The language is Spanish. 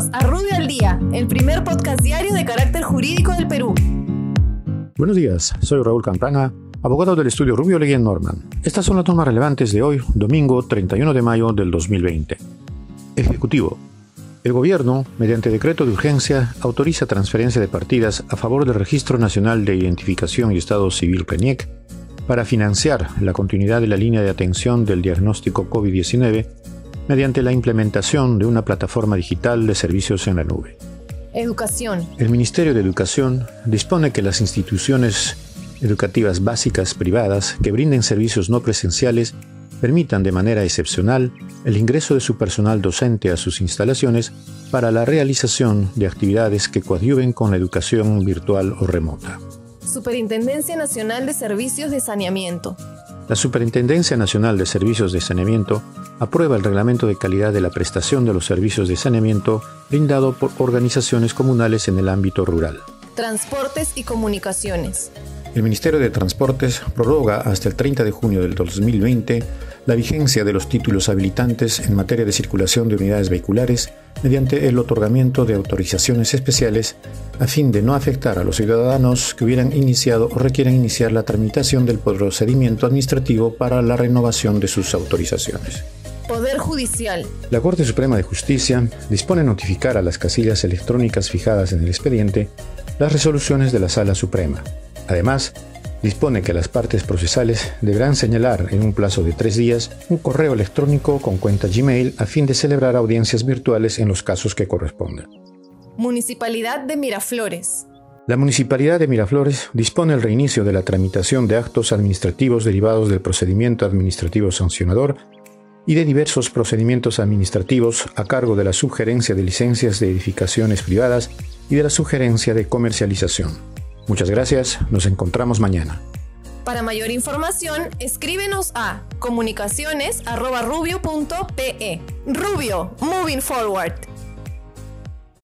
Bienvenidos a Rubio al Día, el primer podcast diario de carácter jurídico del Perú. Buenos días, soy Raúl Campana, abogado del estudio Rubio Leguía Norman. Estas son las normas relevantes de hoy, domingo 31 de mayo del 2020. Ejecutivo. El gobierno, mediante decreto de urgencia, autoriza transferencia de partidas a favor del Registro Nacional de Identificación y Estado Civil RENIEC para financiar la continuidad de la línea de atención del diagnóstico COVID-19 mediante la implementación de una plataforma digital de servicios en la nube. Educación. El Ministerio de Educación dispone que las instituciones educativas básicas privadas que brinden servicios no presenciales permitan de manera excepcional el ingreso de su personal docente a sus instalaciones para la realización de actividades que coadyuven con la educación virtual o remota. Superintendencia Nacional de Servicios de Saneamiento. La Superintendencia Nacional de Servicios de Saneamiento aprueba el reglamento de calidad de la prestación de los servicios de saneamiento brindado por organizaciones comunales en el ámbito rural. Transportes y comunicaciones. El Ministerio de Transportes prorroga hasta el 30 de junio del 2020 la vigencia de los títulos habilitantes en materia de circulación de unidades vehiculares mediante el otorgamiento de autorizaciones especiales a fin de no afectar a los ciudadanos que hubieran iniciado o requieran iniciar la tramitación del procedimiento administrativo para la renovación de sus autorizaciones. Poder Judicial. La Corte Suprema de Justicia dispone notificar a las casillas electrónicas fijadas en el expediente las resoluciones de la Sala Suprema. Además, dispone que las partes procesales deberán señalar en un plazo de tres días un correo electrónico con cuenta Gmail a fin de celebrar audiencias virtuales en los casos que correspondan. Municipalidad de Miraflores. La Municipalidad de Miraflores dispone el reinicio de la tramitación de actos administrativos derivados del procedimiento administrativo sancionador y de diversos procedimientos administrativos a cargo de la sugerencia de licencias de edificaciones privadas y de la sugerencia de comercialización. Muchas gracias, nos encontramos mañana. Para mayor información, escríbenos a comunicaciones.rubio.pe. Rubio, moving forward.